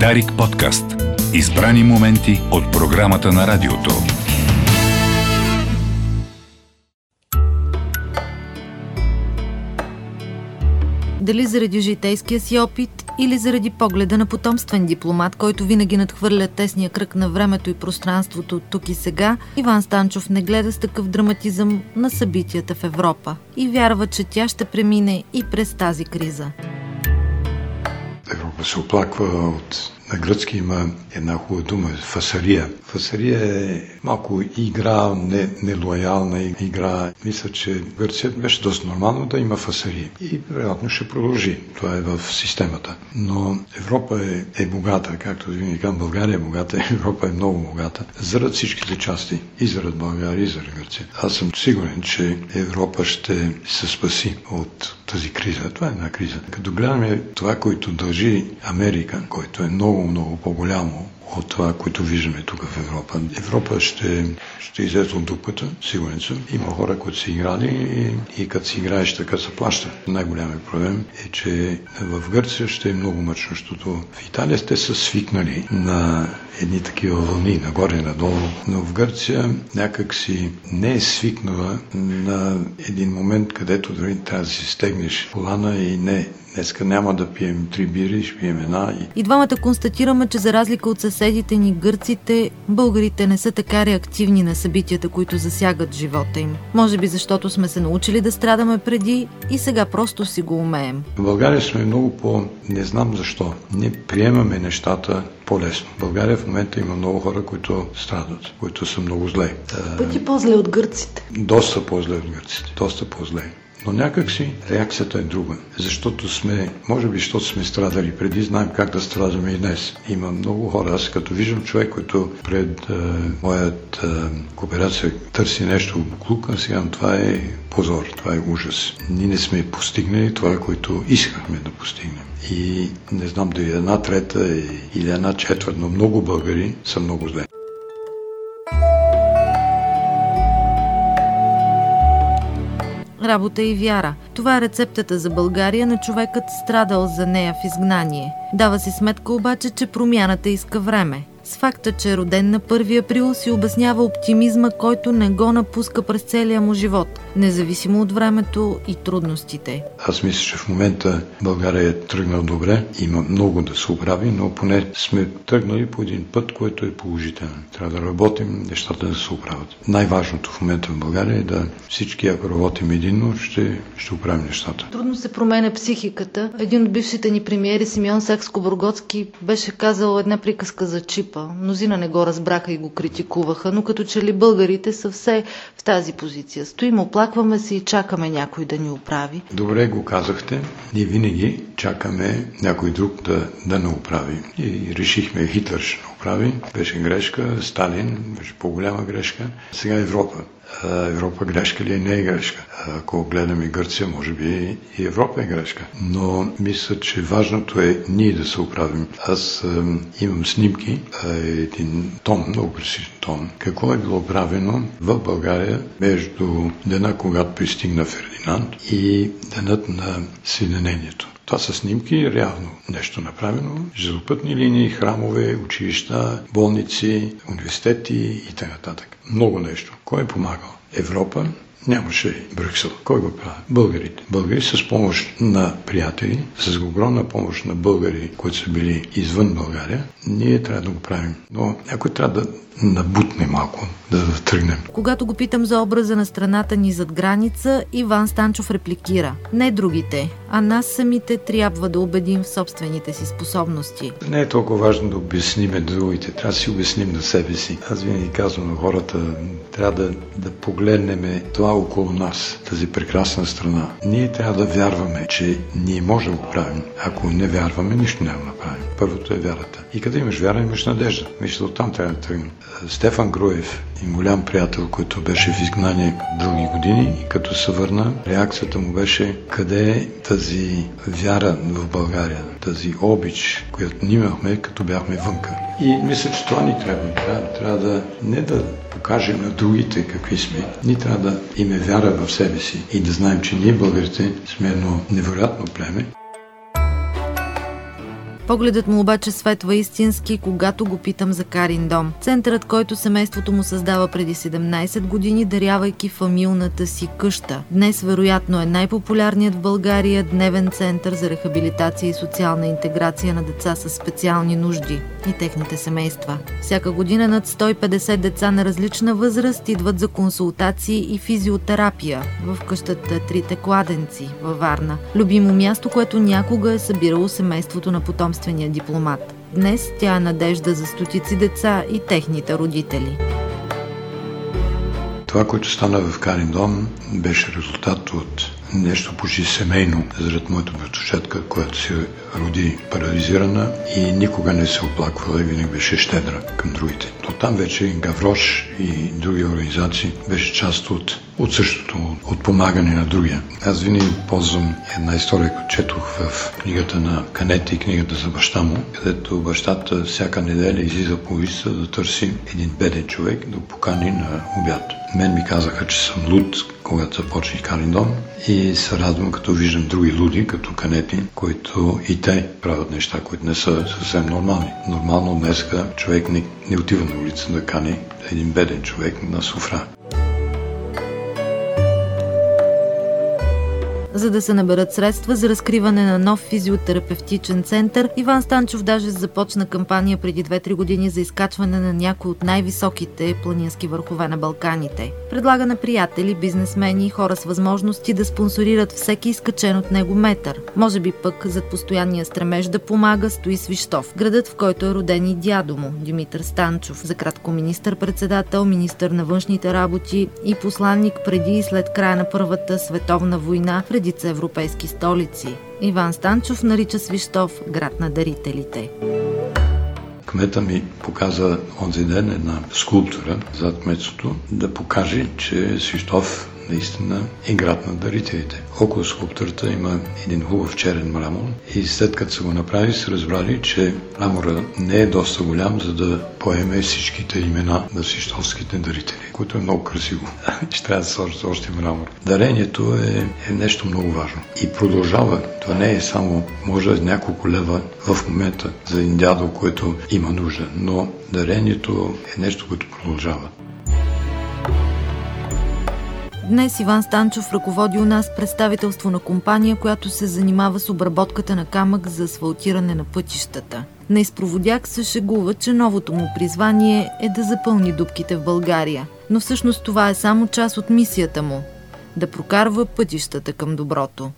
Дарик подкаст. Избрани моменти от програмата на радиото. Дали заради житейския си опит или заради погледа на потомствен дипломат, който винаги надхвърля тесния кръг на времето и пространството тук и сега, Иван Станчов не гледа с такъв драматизъм на събитията в Европа и вярва, че тя ще премине и през тази криза. Европа се оплаква от на гръцки има една хубава дума фасария. Фасария е малко игра, не, нелоялна игра. Мисля, че Гърция беше доста нормално да има фасария. И вероятно ще продължи. Това е в системата. Но Европа е, е богата, както винаги казвам, България е богата, Европа е много богата. Заради всичките части. И заради България, и заради Гърция. Аз съм сигурен, че Европа ще се спаси от тази криза. Това е една криза. Като гледаме това, което дължи Америка, който е много много, много по-голямо от това, което виждаме тук в Европа. Европа ще, ще излезе от дупката, сигурен съм. Има хора, които са играли и, и като си играеш, така се плаща. Най-голямият проблем е, че в Гърция ще е много мъчно, защото в Италия сте са свикнали на едни такива вълни, нагоре и надолу, но в Гърция някак си не е свикнала на един момент, където дори трябва да си стегнеш колана и не, Днеска няма да пием три бири, ще пием една. И... и двамата констатираме, че за разлика от съседите ни гърците, българите не са така реактивни на събитията, които засягат живота им. Може би защото сме се научили да страдаме преди и сега просто си го умеем. В България сме много по... не знам защо. Не приемаме нещата по-лесно. В България в момента има много хора, които страдат, които са много зле. Пъти по-зле от гърците. Доста по-зле от гърците. Доста по-зле. Но някакси реакцията е друга. Защото сме, може би, защото сме страдали преди, знаем как да страдаме и днес. Има много хора. Аз като виждам човек, който пред е, моят е, кооперация търси нещо клука, сега това е позор, това е ужас. Ние не сме постигнали това, което искахме да постигнем. И не знам дали една трета или една четвърт, но много българи са много зле. Работа и вяра. Това е рецептата за България на човекът страдал за нея в изгнание. Дава си сметка обаче, че промяната иска време. С факта, че е роден на 1 април, си обяснява оптимизма, който не го напуска през целия му живот, независимо от времето и трудностите. Аз мисля, че в момента България е тръгнал добре, има много да се оправи, но поне сме тръгнали по един път, който е положителен. Трябва да работим, нещата да се оправят. Най-важното в момента в България е да всички, ако работим единно, ще, ще оправим нещата. Трудно се променя психиката. Един от бившите ни премиери, Симеон Сакско-Бургоцки, беше казал една приказка за чип Европа. Мнозина не го разбраха и го критикуваха, но като че ли българите са все в тази позиция. Стоим, оплакваме се и чакаме някой да ни оправи. Добре го казахте. Ние винаги чакаме някой друг да, да не оправи. И решихме Хитлер ще оправи. Беше грешка. Сталин беше по-голяма грешка. Сега Европа. Европа грешка ли е? Не е грешка. Ако гледаме Гърция, може би и Европа е грешка. Но мисля, че важното е ние да се оправим. Аз имам снимки, един том, много пресичен том, какво е било правено в България между дена, когато пристигна Фердинанд и денът на Съединението. Това са снимки, реално нещо направено. Железопътни линии, храмове, училища, болници, университети и т.н. Много нещо. Кой е помагал? Европа, нямаше Брюксел. Кой го прави? Българите. Българи с помощ на приятели, с огромна помощ на българи, които са били извън България, ние трябва да го правим. Но някой трябва да набутне малко, да, да тръгнем. Когато го питам за образа на страната ни зад граница, Иван Станчов репликира. Не другите, а нас самите трябва да убедим в собствените си способности. Не е толкова важно да обясниме другите, трябва да си обясним на себе си. Аз винаги казвам на хората, трябва да, да погледнем това около нас, тази прекрасна страна. Ние трябва да вярваме, че ние можем да го правим. Ако не вярваме, нищо няма да направим. Първото е вярата. И къде имаш вяра, имаш надежда. Мисля, оттам трябва да тръгнем. Стефан Груев и голям приятел, който беше в изгнание дълги години и като се върна, реакцията му беше къде е тази вяра в България, тази обич, която ние имахме, като бяхме вънка. И мисля, че това ни трябва. Трябва, трябва да не да покажем на другите какви сме. Ние трябва да имаме вяра в себе си и да знаем, че ние българите сме едно невероятно племе. Погледът му обаче светва истински, когато го питам за Карин дом. Центърът, който семейството му създава преди 17 години, дарявайки фамилната си къща. Днес вероятно е най-популярният в България дневен център за рехабилитация и социална интеграция на деца с специални нужди и техните семейства. Всяка година над 150 деца на различна възраст идват за консултации и физиотерапия в къщата Трите кладенци във Варна. Любимо място, което някога е събирало семейството на потомствения дипломат. Днес тя е надежда за стотици деца и техните родители. Това, което стана в Карин дом, беше резултат от нещо почти семейно, заради моята братовчетка, която се роди парализирана и никога не се оплаквала и винаги беше щедра към другите. То там вече Гаврош и други организации беше част от, от същото, от помагане на другия. Аз винаги ползвам една история, която четох в книгата на Канети и книгата за баща му, където бащата всяка неделя излиза по улица да търси един беден човек да покани на обяд. Мен ми казаха, че съм луд, когато започне Карин дом и се радвам, като виждам други луди, като Канети, които и те правят неща, които не са съвсем нормални. Нормално днеска човек не, не отива на улица да кани един беден човек на суфра. За да се наберат средства за разкриване на нов физиотерапевтичен център, Иван Станчов даже започна кампания преди 2-3 години за изкачване на някои от най-високите планински върхове на Балканите. Предлага на приятели, бизнесмени и хора с възможности да спонсорират всеки изкачен от него метър. Може би пък зад постоянния стремеж да помага стои Свищов, градът в който е роден и дядо му, Димитър Станчов, за кратко министър-председател, министър на външните работи и посланник преди и след края на Първата световна война в редица европейски столици. Иван Станчов нарича Свищов град на дарителите. Кмета ми показа онзи ден една скулптура зад кметството да покаже, че Свищов наистина е град на дарителите. Около скулптурата има един хубав черен мрамор и след като са го направили, са разбрали, че мрамора не е доста голям, за да поеме всичките имена на свищовските дарители, което е много красиво. Ще трябва да сложите още мрамор. Дарението е, е нещо много важно. И продължава. Това не е само, може е няколко лева в момента за един дядо, който има нужда, но дарението е нещо, което продължава. Днес Иван Станчов ръководи у нас представителство на компания, която се занимава с обработката на камък за асфалтиране на пътищата. На изпроводяк се шегува, че новото му призвание е да запълни дубките в България. Но всъщност това е само част от мисията му – да прокарва пътищата към доброто.